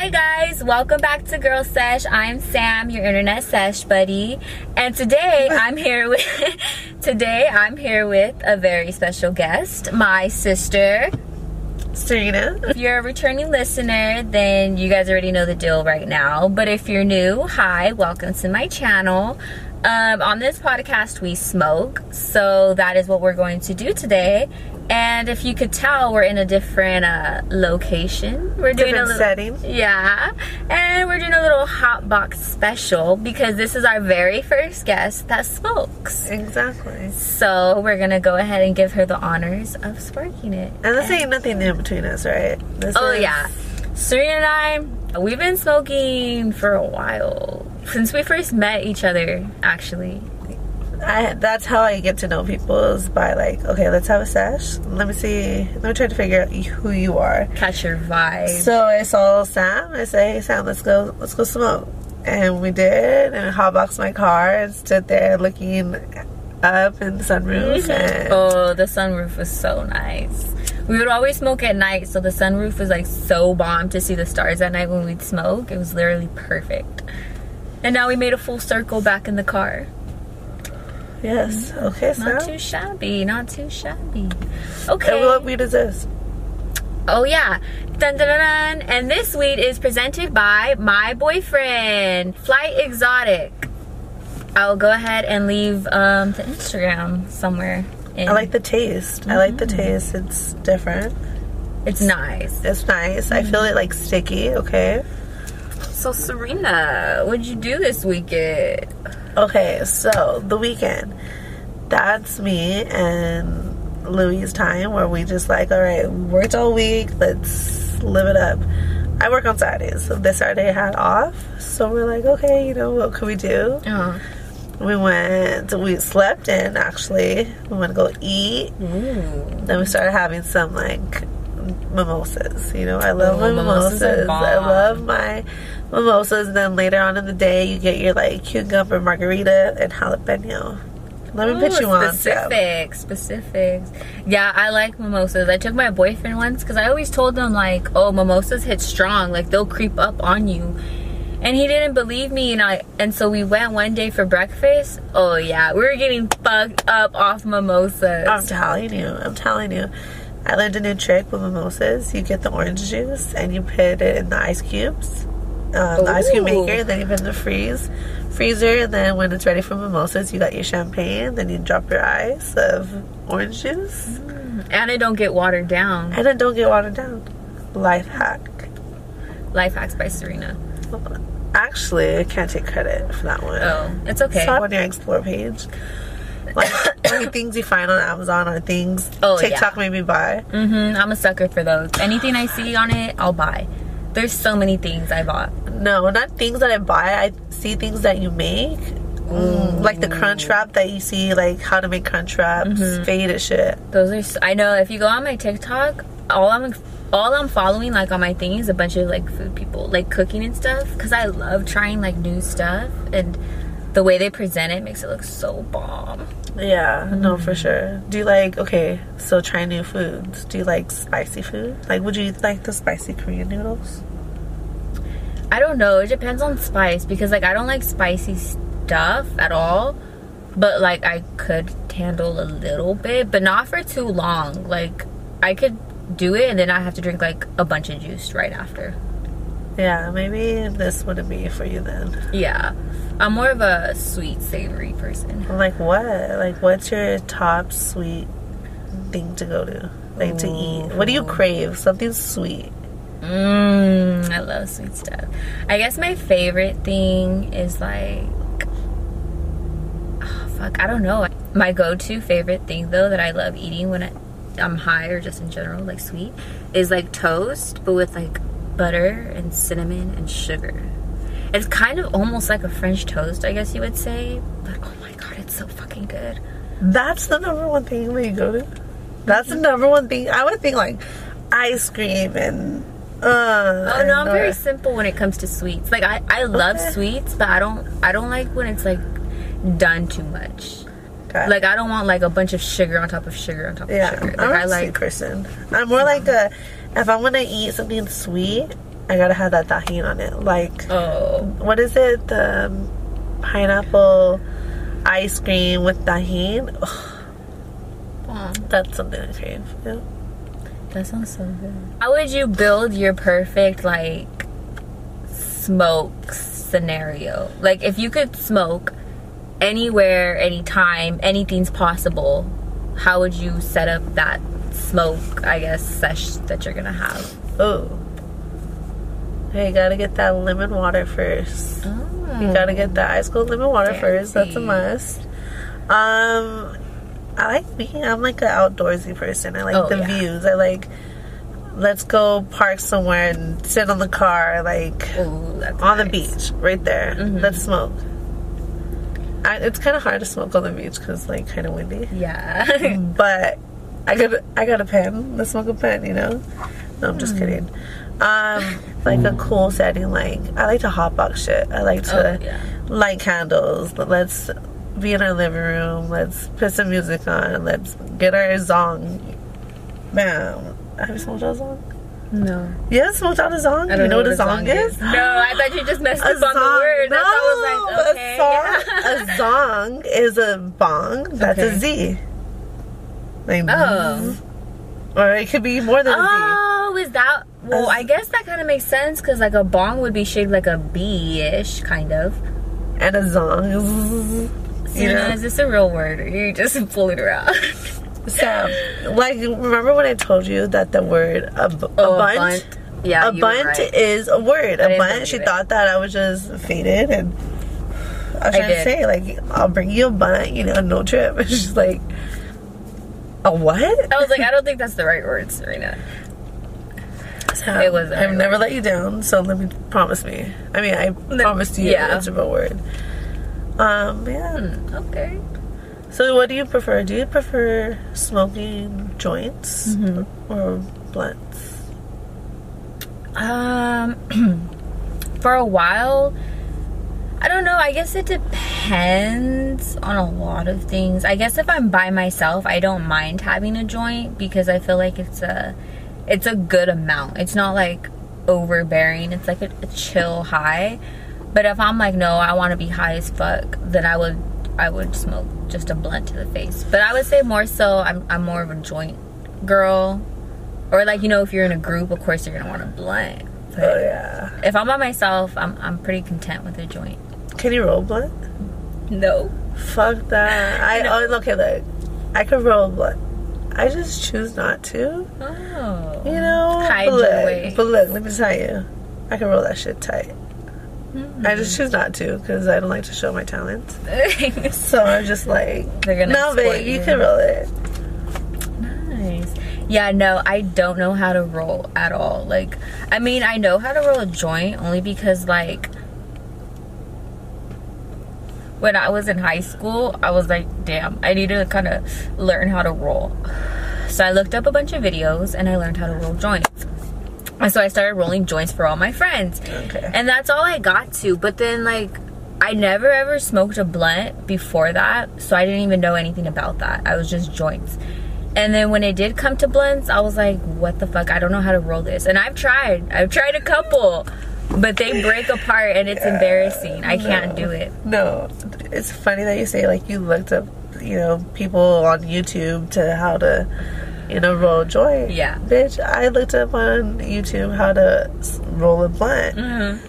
Hi guys, welcome back to Girl Sesh. I'm Sam, your internet sesh buddy, and today I'm here with today I'm here with a very special guest, my sister Serena. If you're a returning listener, then you guys already know the deal right now. But if you're new, hi, welcome to my channel. Um, on this podcast, we smoke, so that is what we're going to do today. And if you could tell, we're in a different uh, location. We're doing Different a little, setting. yeah, and we're doing a little hot box special because this is our very first guest that smokes. Exactly. So we're gonna go ahead and give her the honors of sparking it. And this ain't nothing new between us, right? This Oh is- yeah, Serena and I, we've been smoking for a while since we first met each other. Actually, I, that's how I get to know people is by like, okay, let's have a sesh. Let me see. Let me try to figure out who you are. catch your vibe. So I saw Sam. I said, hey Sam, let's go. Let's go smoke. And we did. And I hotboxed my car and stood there looking up in the sunroof. And oh, the sunroof was so nice. We would always smoke at night, so the sunroof was like so bomb to see the stars at night when we'd smoke. It was literally perfect. And now we made a full circle back in the car. Yes, okay, Not too shabby, not too shabby. Okay. And what weed is this? Oh yeah. Dun, dun, dun. And this weed is presented by my boyfriend, Flight Exotic. I'll go ahead and leave um, the Instagram somewhere. In. I like the taste. I like the Mm-hmm. taste. It's different. It's nice. It's nice. I feel it like sticky. Okay. So Serena, what'd you do this weekend? Okay. So the weekend. That's me and Louis' time where we just like, all right, we worked all week. Let's live it up. I work on Saturdays, so this Saturday I had off. So we're like, okay, you know, what could we do? Oh. We went, we slept in actually. We went to go eat. Ooh. Then we started having some like mimosas. You know, I love Oh, my mimosas. I love my mimosas. And then later on in the day, you get your like cucumber margarita and jalapeno. Let me put Ooh, you on. Specific, specifics, specifics. Yeah, I like mimosas. I took my boyfriend once because I always told him like, oh, mimosas hit strong, like they'll creep up on you. And he didn't believe me, and I and so we went one day for breakfast. Oh yeah, we were getting fucked up off mimosas. I'm telling you. I'm telling you. I learned a new trick with mimosas. You get the orange juice and you put it in the ice cubes, um, the ice cream maker. Then you put in the freeze freezer. And then when it's ready for mimosas, you got your champagne. Then you drop your ice of orange juice. and it don't get watered down. And it don't get watered down. Life hack. Life hacks by Serena. Actually, I can't take credit for that one. Oh, it's okay. It's on your explore page. Like any things you find on Amazon are things Oh, TikTok made me buy. Mm hmm I'm a sucker for those. Anything I see on it, I'll buy. There's so many things I bought. No, not things that I buy. I see things that you make. Mm, like the crunch wrap that you see, like how to make crunch wraps, Mm-hmm. faded shit. Those are. I know if you go on my TikTok, all I'm all I'm following like on my thing is a bunch of like food people, like cooking and stuff. Cause I love trying like new stuff, and the way they present it makes it look so bomb. Yeah, no, Mm. for sure. Do you like, okay, so try new foods. Do you like spicy food? Like, would you like the spicy Korean noodles? I don't know. It depends on spice because like I don't like spicy stuff at all. But like I could handle a little bit, but not for too long. Like I could do it and then I have to drink like a bunch of juice right after. Yeah, maybe this wouldn't be for you then. Yeah. I'm more of a sweet savory person. Like what? Like what's your top sweet thing to go to? Like to eat? What do you crave? Something sweet. Mmm, I love sweet stuff. I guess my favorite thing is like, oh, fuck, I don't know. My go-to favorite thing though that I love eating when I, I'm high or just in general, like sweet, is like toast, but with like butter and cinnamon and sugar. It's kind of almost like a French toast, I guess you would say. But oh my god, it's so fucking good. That's the number one thing we go to. That's the number one thing. I would think like ice cream and. Uh, Oh no, I'm very uh, simple when it comes to sweets. Like I, I love Okay. sweets, but I don't I don't like when it's like done too much. okay. Like I don't want like a bunch of sugar on top of sugar on top Yeah, of sugar. Like I'm I a sweet person. I'm more like a if I'm gonna eat something sweet, I gotta have that Tajín on it. Like, Oh. what is it? The um, pineapple ice cream with Tajín. Ugh, Oh, that's something I crave. Yeah. That sounds so good. How would you build your perfect like smoke scenario? Like if you could smoke anywhere, anytime, anything's possible, how would you set up that smoke, I guess, sesh that you're gonna have? Oh. Hey, you gotta get that lemon water first. Oh. You gotta get the ice cold lemon water first. That's a must. Um, I like me. I'm like an outdoorsy person. I like Oh, the yeah. views. I like. Let's go park somewhere and sit on the car, like Ooh, that's on the beach, right there. Mhm. Let's smoke. I, it's kind of hard to smoke on the beach because like kind of windy. Yeah. but I got I got a pen. Let's smoke a pen, you know. No, I'm just Hmm. kidding. Um, like a cool setting. Like I like to hotbox shit. I like to Oh, yeah. light candles. Let's be in our living room. Let's put some music on. Let's get our zong. Bam. Have you smoked out a zong? no. Yes, haven't smoked out a zong? I don't you know, know what a zong is? No, I thought you just messed A up on the word. That's why I was like, okay. a, zong, a zong is a bong. That's a Okay. Z. Like, Oh. Or it could be more than a Z. Oh, is that? Well, A- I guess that kind of makes sense because like a bong would be shaped like a bee-ish, kind of. And a zong is, you know. is this a real word, or you just fooling around? So, like, remember when I told you that the word a, Oh, a bunt? bunt. Yeah, a bunt right. is a word. I A bunt. She it. thought that I was just faded, and I was I trying to say like, I'll bring you a bunt, you know, no trip. And she's like, a what? I was like, I don't think that's the right word, Serena. So, It was I've never word. let you down, so let me promise me. I mean, I promised you yeah. it's a real word. Um, yeah. Hmm, okay. So, what do you prefer? Do you prefer smoking joints Mm-hmm. or blunts? Um, for a while, I don't know. I guess it depends on a lot of things. I guess if I'm by myself, I don't mind having a joint because I feel like it's a, it's a good amount. It's not like overbearing. It's like a, a chill high. But if I'm like, no, I want to be high as fuck, then I would, I would smoke just a blunt to the face. But I would say more so, I'm, I'm more of a joint girl. Or like you know, if you're in a group, of course you're gonna want a blunt. But Oh yeah. if I'm by myself, I'm I'm pretty content with a joint. Can you roll blunt? No. Fuck that. I No. oh, okay. Look, I could roll blunt. I just choose not to. Oh. You know. Hide but look, way. But look, let me tell you, I can roll that shit tight. I just choose not to because I don't like to show my talents. So I'm just like, They're gonna no, babe, you you." can roll it. nice. Yeah, no, I don't know how to roll at all. Like, I mean, I know how to roll a joint only because, like, when I was in high school, I was like, damn, I need to kind of learn how to roll. So I looked up a bunch of videos and I learned how to roll joints. And so I started rolling joints for all my friends. Okay. And that's all I got to. But then, like, I never ever smoked a blunt before that. So I didn't even know anything about that. I was just joints. And then when it did come to blunts, I was like, what the fuck? I don't know how to roll this. And I've tried. I've tried a couple. But they break apart and it's embarrassing. I can't do it. No, it's funny that you say like you looked up, you know, people on YouTube to how to, you know, roll a joint. Yeah. bitch, I looked up on YouTube how to roll a blunt. Mm-hmm.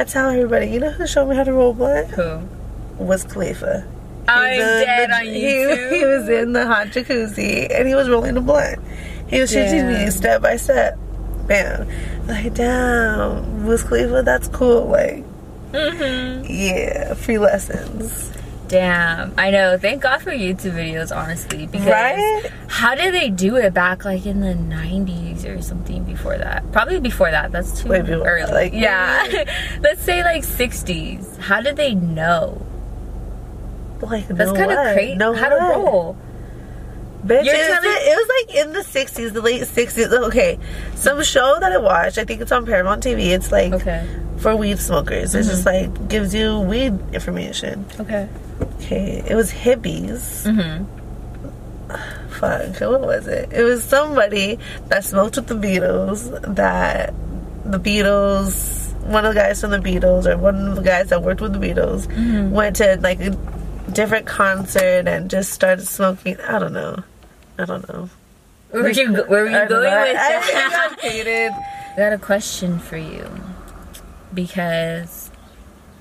I tell everybody, you know who showed me how to roll a blunt Who? was Khalifa. I'm He was dead the- on YouTube. He, was in the hot jacuzzi and he was rolling a blunt. He was teaching me step by step. Bam. Like, damn, Wiz Khalifa, that's cool. Like, Mm-hmm. yeah, free lessons. Damn. I know. Thank God for YouTube videos, honestly. Because Right? how did they do it back like in the 90s or something before that? Probably before that. That's too Way before- early. like- yeah. Let's say like 60s. How did they know? Like, That's no kind of crazy. No how to roll. Bitch, it, it was like in the 60s, the late 60s. Okay, some show that I watched, I think it's on Paramount TV. It's like Okay. for weed smokers. It's just Mm-hmm. like gives you weed information. Okay. Okay, it was hippies. Mm-hmm. Fuck, what was it? It was somebody that smoked with the Beatles that the Beatles. One of the guys from the Beatles, or one of the guys that worked with the Beatles, Mm-hmm. went to like a different concert and just started smoking. I don't know. I don't know. Where were you, where were you going know. with I, I I that? got. I got a question for you because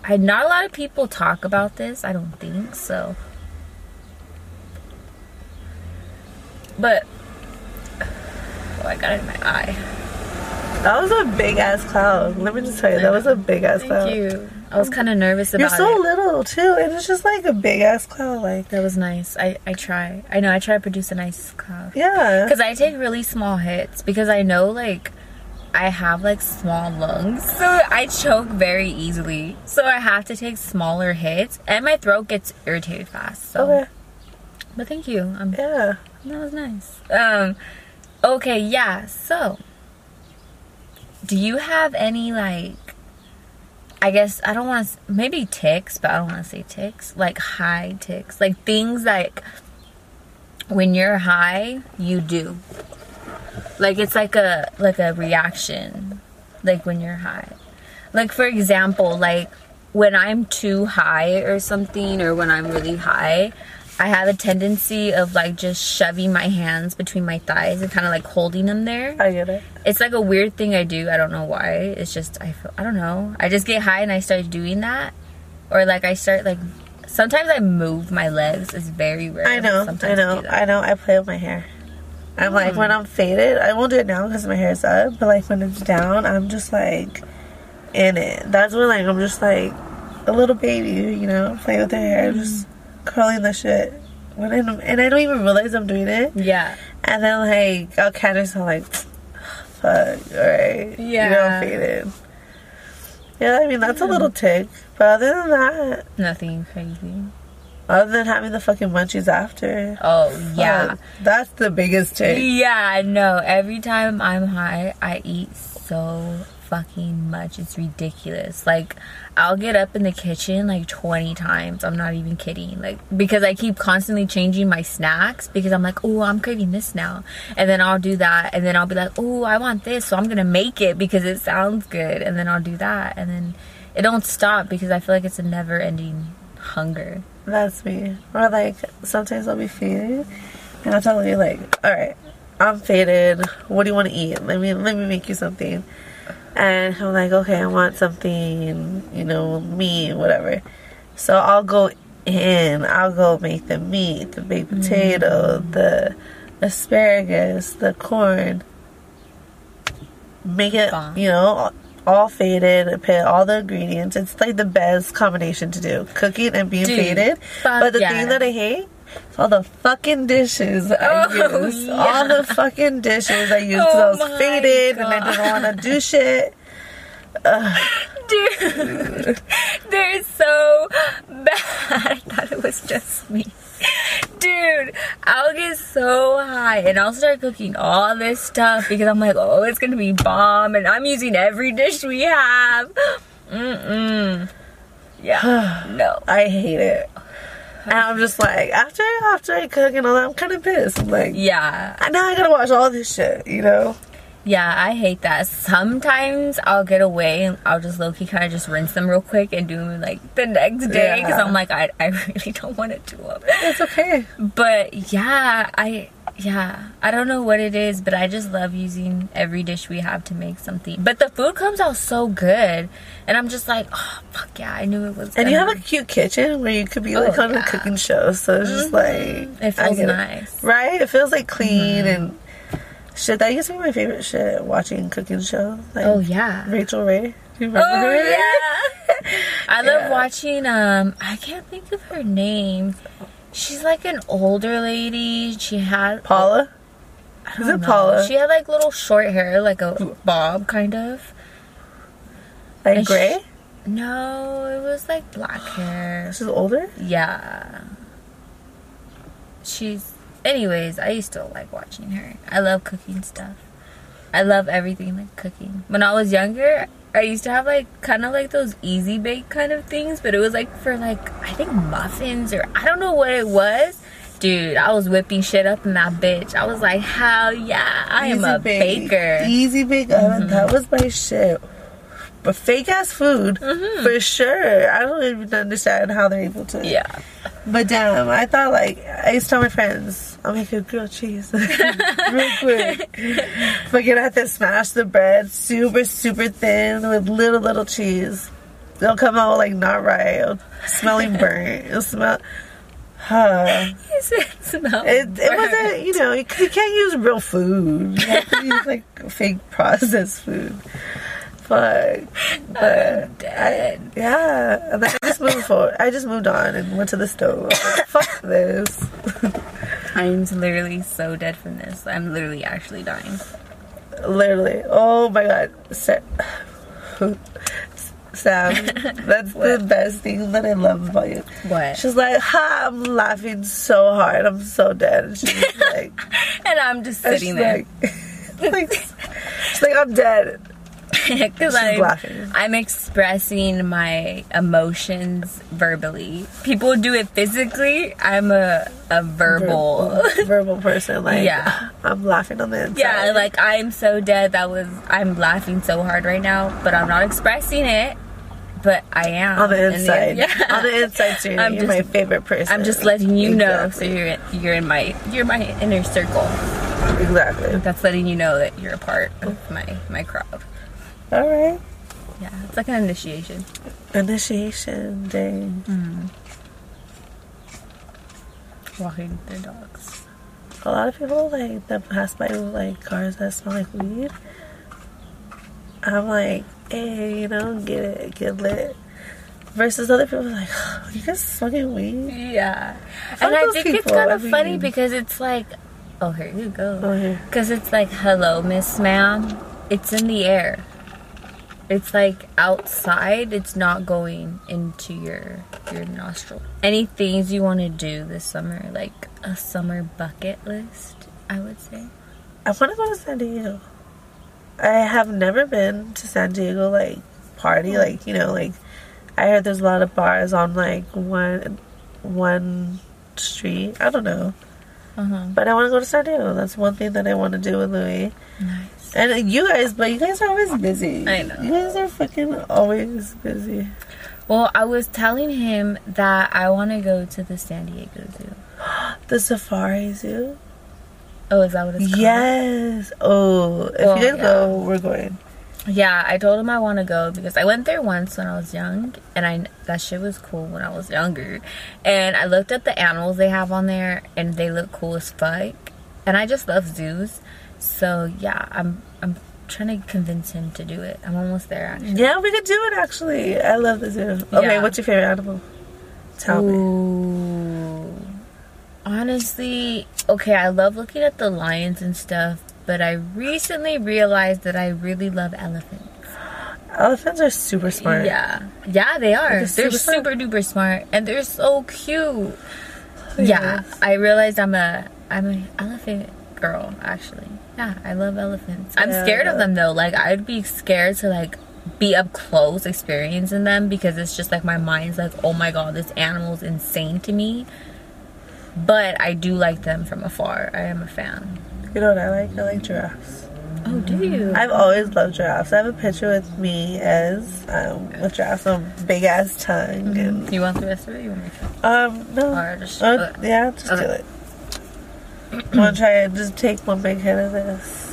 I not a lot of people talk about this. I don't think so. But oh, I got it in my eye. That was a big ass cloud. Let me just tell you, that was a big ass cloud. Thank you. I was kind of nervous about You're so it. little too, and it's just like a big ass cloud. Like, That was nice. I I try. I know. I try to produce a nice cloud. yeah, Because I take really small hits because I know like I have like small lungs, so I choke very easily. So I have to take smaller hits, and my throat gets irritated fast. So, okay, but thank you. Um, yeah. that was nice. Um, okay, yeah. So, do you have any like? I guess I don't want to maybe ticks, but I don't want to say ticks. Like high ticks, like things like when you're high, you do. Like it's like a like a reaction, like when you're high. Like for example, like when I'm too high or something, or when I'm really high, I have a tendency of like just shoving my hands between my thighs and kind of like holding them there. I get it. It's like a weird thing I do. I don't know why. It's just I feel I don't know. I just get high and I start doing that, or like I start like sometimes I move my legs. It's very rare. I know, Sometimes I know, that. I know. I play with my hair. I'm like hmm. when I'm faded, I won't do it now because my hair is up. But like when it's down, I'm just like in it. That's when like I'm just like a little baby, you know, playing with their hair, just curling the shit. When I don't, and I don't even realize I'm doing it. Yeah. And then like I'll catch myself like, fuck, alright, Yeah. you know, Yeah. I'm faded. Yeah, I mean that's a little tick, but other than that, Nothing crazy. other than having the fucking munchies after, Oh yeah. that's the biggest tick. Yeah, no. Every time I'm high, I eat so fucking much. It's ridiculous. Like, I'll get up in the kitchen like 20 times. I'm not even kidding. Like, because I keep constantly changing my snacks because I'm like, oh, I'm craving this now. And then I'll do that. And then I'll be like, oh, I want this. So I'm going to make it because it sounds good. And then I'll do that. And then it don't stop because I feel like it's a never ending hunger. That's me. Or like sometimes I'll be faded, and I'll tell you like, all right, I'm faded. What do you want to eat? Let me let me make you something. And I'm like, okay, I want something, you know, meat, whatever. So I'll go in. I'll go make the meat, the baked mm. potato, the asparagus, the corn. Make it, you know, all faded put all the ingredients. It's like the best combination to do. Cooking and being Dude, faded. But the yeah. thing that I hate all the fucking dishes I Oh, use. yeah. All the fucking dishes I used Oh I was faded and I God. didn't want to do shit. Dude, they're so bad. I thought it was just me. Dude, I'll get so high and I'll start cooking all this stuff because I'm like, oh, it's gonna be bomb, and I'm using every dish we have. Mm-mm. Yeah, no. I hate it. And I'm just like, after after I cook and all that, I'm kind of pissed. I'm like, Yeah, I now I gotta watch all this shit, you know? yeah, I hate that. Sometimes I'll get away and I'll just low key kind of just rinse them real quick and do them like the next day because Yeah. I'm like, I, I really don't want to do them. It's okay. But yeah, I yeah, I don't know what it is, but I just love using every dish we have to make something. But the food comes out so good, and I'm just like, oh fuck yeah, I knew it was. And you have a cute kitchen where you could be like Oh, on yeah. a cooking show, so it's just like It feels nice. right? It feels like clean and shit. That used to be my favorite shit. Watching cooking shows. Like Oh yeah. Rachael Ray. Do you remember Oh her? yeah. I love Yeah. watching. Um, I can't think of her name. She's like an older lady. She had Paula. Is it know. Paula? She had like little short hair, like a bob kind of. Like And Gray. she- No, it was like black hair. She's older. Yeah. She's. Anyways, I used to like watching her. I love cooking stuff. I love everything like cooking. When I was younger, I used to have like kind of like those easy bake kind of things, but it was like for like I think muffins or I don't know what it was. Dude, I was whipping shit up in that bitch. I was like, hell yeah, I am a bake. baker. Easy bake oven. Mm-hmm. That was my shit. But fake ass food, mm-hmm. for sure. I don't even understand how they're able to. Yeah. But damn, I thought like I used to tell my friends, I'll make a grilled cheese real quick. Fucking have to smash the bread super super thin with little little cheese. It'll come out like not right, It'll smelling burnt. It'll smell. Huh. Said smell. It, it wasn't, you know, you, you can't use real food. You have to use like fake processed food. Fuck. But dead. yeah, I just moved forward. I just moved on and went to the stove. I like, Fuck this. I'm literally so dead from this. I'm literally actually dying. Literally. Oh my god. Sa- Sam, that's the best thing that I love about you. What? She's like, ha, I'm laughing so hard. I'm so dead. And she's like, and I'm just sitting there. like, like, she's like, I'm dead. Because I'm, laughing. I'm expressing my emotions verbally. People do it physically. I'm a, a verbal. verbal, verbal person. Like, Yeah. I'm laughing on the inside. Yeah, like I'm so dead. That was I'm laughing so hard right now, but I'm not expressing it. But I am on the inside. yeah. On the inside, Serena, I'm you're just- my favorite person. I'm just letting you know, so you're in, you're in my you're my inner circle. exactly. That's letting you know that you're a part of my my crowd. All right. Yeah, it's like an initiation. Initiation day. Mm-hmm. Walking their dogs. A lot of people like that pass by with like cars that smell like weed. I'm like, hey, you know, get it, get lit. Versus other people like, oh, you guys smoking weed? Yeah, Fuck and I think it's people, kind I of funny because it's like, oh here you go. Oh. Because it's like, hello, Miss Ma'am. It's in the air. It's like outside. It's not going into your your nostril. Any things you want to do this summer, like a summer bucket list, I would say. I want to go to San Diego. I have never been to San Diego, like, party. Like, you know, like, I heard there's a lot of bars on, like, one one street. I don't know. Uh huh. But I want to go to San Diego. That's one thing that I want to do with Louis. Nice. And you guys, but you guys are always busy. I know. You guys are fucking always busy. Well, I was telling him that I want to go to the San Diego Zoo. The Safari Zoo? Oh, is that what it's called? Yes. Oh, if Well, you guys yeah. go, we're going. Yeah, I told him I want to go because I went there once when I was young, and I that shit was cool when I was younger. And I looked at the animals they have on there, and they look cool as fuck. And I just love zoos, so yeah, I'm I'm trying to convince him to do it. I'm almost there actually. Yeah, we could do it actually. I love the zoo. Okay, Yeah. what's your favorite animal? Tell me. Honestly, okay, I love looking at the lions and stuff, but I recently realized that I really love elephants. Elephants are super smart. Yeah, yeah, they are. They're They're, super super duper smart, and they're so cute. Oh, yeah, I realized I'm a I'm an elephant girl. Actually, yeah, I love elephants. I'm Yeah. scared of them though. Like I'd be scared to like be up close experiencing them because it's just like my mind's like, oh my god, this animal's insane to me. But I do like them from afar. I am a fan. You know what I like? I like giraffes. Oh, do you? I've always loved giraffes. I have a picture with me as um, with giraffes, a big ass tongue, and you want the rest of it? You want me to? um, no, Or just- Uh, yeah, just Okay. do it. Want to try and just take one big hit of this?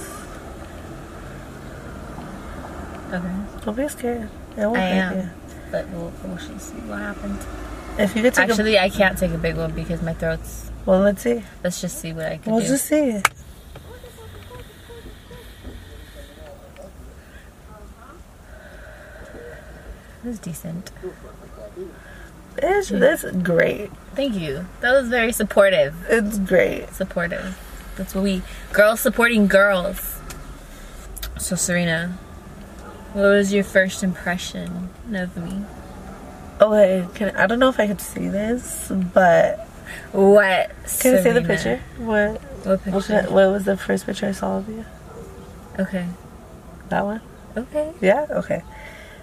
Okay. Don't be scared. It won't I am. you. But we'll, we'll see what happens. If you could take Actually, I can't take a big one because my throat's. well, let's see. Let's just see what I can We'll do. just see. This is decent. It's, it's great. Thank you. That was very supportive. It's great. Supportive. That's what we girls supporting girls. So Serena, what was your first impression of me? Oh, hey, can I don't know if I could see this, but What? can I see the picture? What? What What, picture? what was the first picture I saw of you? Okay. That one? Okay. Yeah. Okay.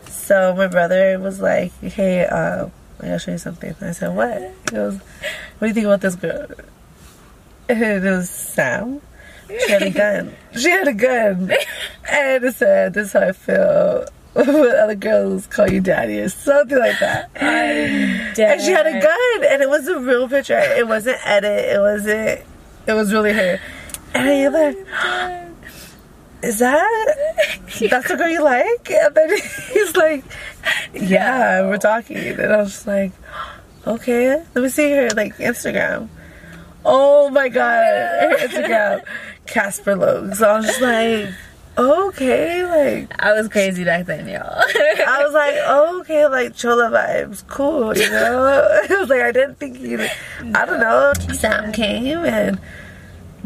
So my brother was like, "Hey, uh, I gotta show you something." I said, "What?" He goes, "What do you think about this girl?" and it was Sam. She had a gun. She had a gun, and it said, "This is how I feel." when other girls call you daddy or something like that. And she had a gun, and it was a real picture. It wasn't edit. It wasn't. It was really her. And I like, is that that's the girl you like? And then he's like, yeah, we're talking. And I was just like, okay, let me see her like Instagram. Oh my god, her Instagram, Casper Logue. So I was just like, okay, like I was crazy back then, y'all. I was like, okay, like chola vibes, cool, you know. it was like I didn't think you. I don't know. Sam came and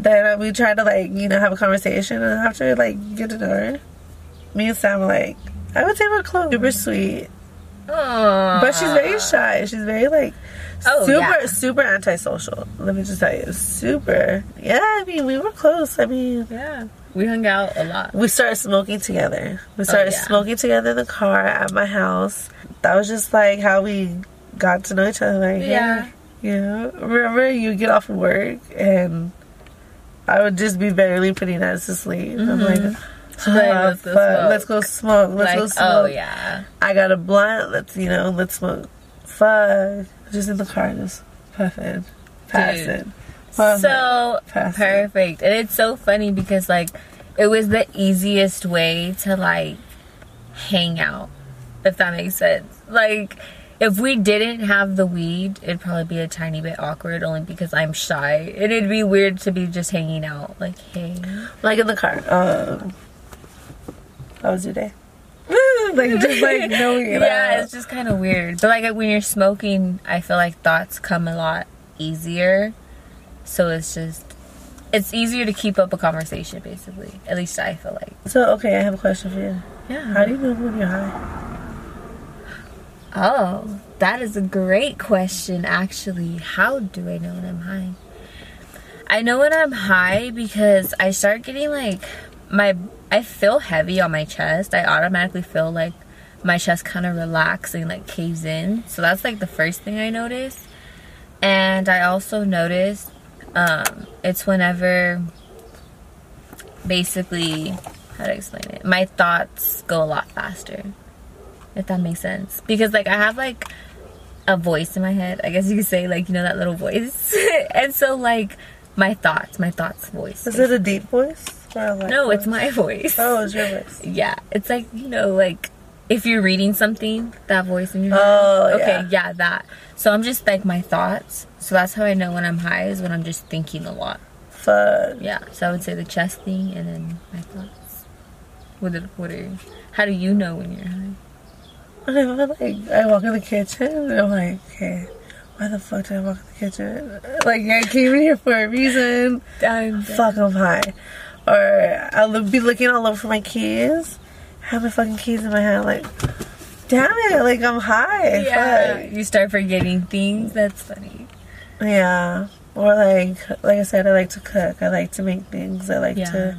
then we tried to like you know have a conversation and after like get to know her, me and Sam like I would say we're close, super sweet, Aww. but she's very shy. She's very like Oh, super yeah. super antisocial. Let me just tell you, super. Yeah, I mean we were close. I mean yeah. We hung out a lot. we started smoking together. We oh, started Oh, yeah. smoking together in the car at my house. That was just like how we got to know each other. Like, Yeah. hey, you know, remember you get off of work and I would just be barely putting us to sleep. I'm like, Mm-hmm. like, "Ah, let's go smoke." let's go smoke. Let's go smoke. oh yeah. I got a blunt. Let's you know, let's smoke. Fuck, just in the car, just puffing, passing. Puffing, So passing. perfect. And it's so funny because like it was the easiest way to like hang out. If that makes sense. Like if we didn't have the weed, it'd probably be a tiny bit awkward only because I'm shy. And it'd be weird to be just hanging out. Like, hey. like in the car. Um, how was your day? like just like knowing it. yeah, out. it's just kind of weird. But like when you're smoking, I feel like thoughts come a lot easier. So it's just it's easier to keep up a conversation basically. At least I feel like. So okay, I have a question for you. Yeah. How do you know when you're high? Oh, that is a great question actually. How do I know when I'm high? I know when I'm high because I start getting like my I feel heavy on my chest. I automatically feel like my chest kind of relaxing like caves in. So that's like the first thing I notice. And I also notice um it's whenever basically how to explain it. My thoughts go a lot faster if that makes sense. Because like i have like a voice in my head. I guess you could say like you know that little voice. And so like my thoughts my thoughts voice Is it a deep voice or no voice? it's my voice. Oh, it's your voice. yeah it's like you know like if you're reading something that voice in your head. Oh, okay yeah. yeah that. So i'm just like my thoughts. So that's how i know when i'm high is when i'm just thinking a lot. Fuck. yeah so i would say the chest thing and then my thoughts. What are, what are how do you know when you're high Like, I walk in the kitchen and I'm like, okay, why the fuck did I walk in the kitchen? Like, I came in here for a reason. I'm Fuck, I'm high. Or I'll be looking all over for my keys. Have my fucking keys in my hand. Like, damn it, like I'm high. Yeah, Fuck. you start forgetting things. That's funny. Yeah. Or like, like I said, I like to cook. I like to make things. I like Yeah. to.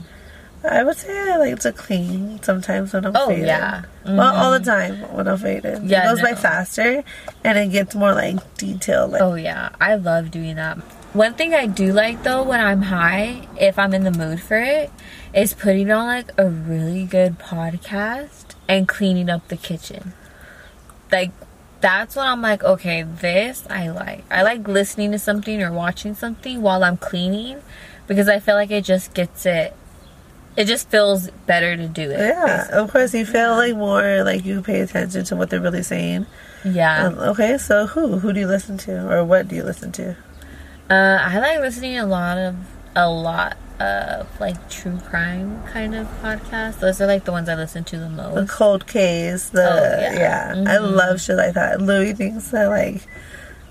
I would say I like to clean sometimes when I'm Oh, faded. yeah. Well, all the mm-hmm. time when I'm faded. Yeah, it goes by faster, and it gets more like detailed. Like, Oh yeah, I love doing that. One thing I do like though when I'm high, if I'm in the mood for it, is putting on like a really good podcast and cleaning up the kitchen. Like that's when I'm like, okay, this I like. I like listening to something or watching something while I'm cleaning because I feel like it just gets it it just feels better to do it. yeah, of course you feel like more like you pay attention to what they're really saying. Yeah. Um, okay, so who who do you listen to, or what do you listen to? Uh, I like listening a lot of a lot of like true crime kind of podcasts. Those are like the ones I listen to the most. The cold case, the Oh, yeah. yeah, I Mhm. love shit like that. Louis thinks that like,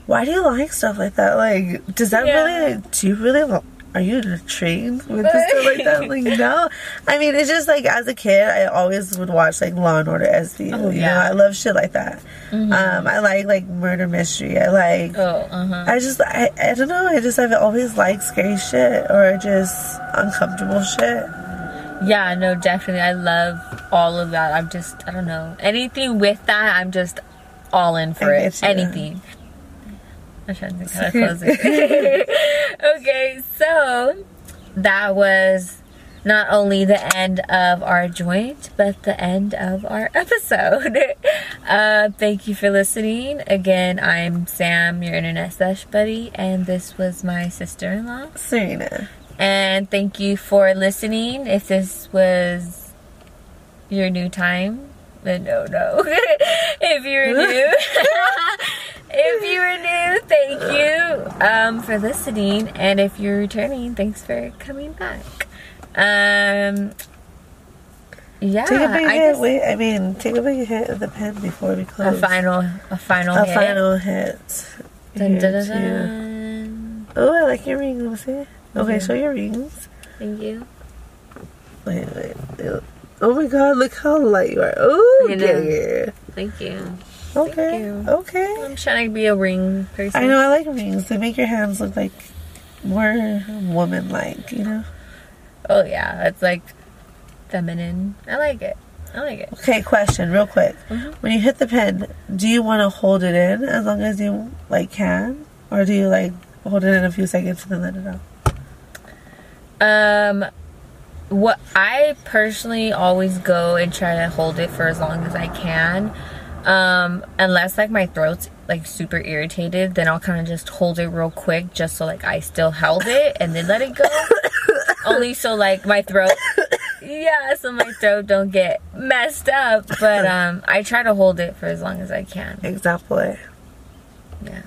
why do you like stuff like that? Like, does that Yeah. really? Do you really? Are you intrigued with this stuff like that? Like, no. I mean, it's just like as a kid, I always would watch like Law and Order SVU. Oh, you yeah. know, I love shit like that. Mhm. Um, I like like murder mystery. I like. Oh, uh huh. I just I, I don't know. I just I've always liked scary shit or just uncomfortable shit. Yeah, no, definitely. I love all of that. I'm just, I don't know, anything with that. I'm just all in for I it. you. Anything. I'm trying to think how to close it. okay, so that was not only the end of our joint, but the end of our episode. uh, thank you for listening. Again, I'm Sam, your internet sesh buddy, and this was my sister in law. Serena. And thank you for listening. If this was your new time, then no, no. if you're new, if you are new, thank you um, for listening. And if you're returning, thanks for coming back. Um, yeah, Take a big I hit. just- Wait, I mean, take a big hit of the pen before we close. a final, a final A hit. final hit. Dun, dun, dun. Oh, I like your me see. Okay, Yeah. show your rings. Thank you. Wait, wait. Oh my god, look how light you are. Oh, yeah. Thank you. Okay. Okay. I'm trying to be a ring person. I know I like rings. They make your hands look like more woman like, you know? Oh yeah, it's like feminine. I like it. I like it. Okay, question, real quick. Mhm. When you hit the pen, do you want to hold it in as long as you like can, or do you like hold it in a few seconds and then let it out? Um, what I personally always go and try to hold it for as long as I can. Um, unless like my throat's like super irritated, then I'll kind of just hold it real quick, just so like I still held it and then let it go. Only so like my throat, yeah, so my throat don't get messed up. But um, I try to hold it for as long as I can. Exactly. Yeah,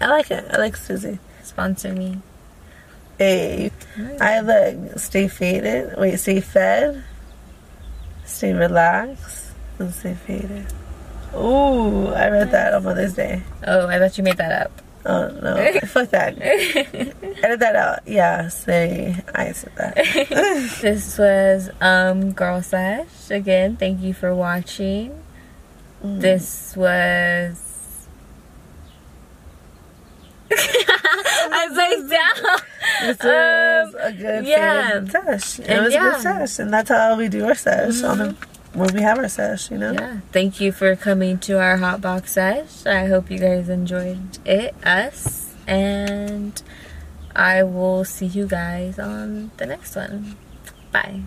I like it. I like Susie. sponsor me. Hey, I look. Stay faded. Wait, stay fed. Stay relaxed and stay faded. Ooh, I read that on Mother's Day. Oh, I thought you made that up. Oh no, fuck that. Edit that out. Yeah, say I said that. This was um Girl Sesh. Again, thank you for watching. This was I was down. This was a good Um, yeah. yeah. sesh. It was a good sesh, and that's how we do our sesh on the when we have our sesh, you know? Yeah. Thank you for coming to our hot box sesh. I hope you guys enjoyed it, us, and I will see you guys on the next one. Bye.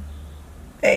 Hey.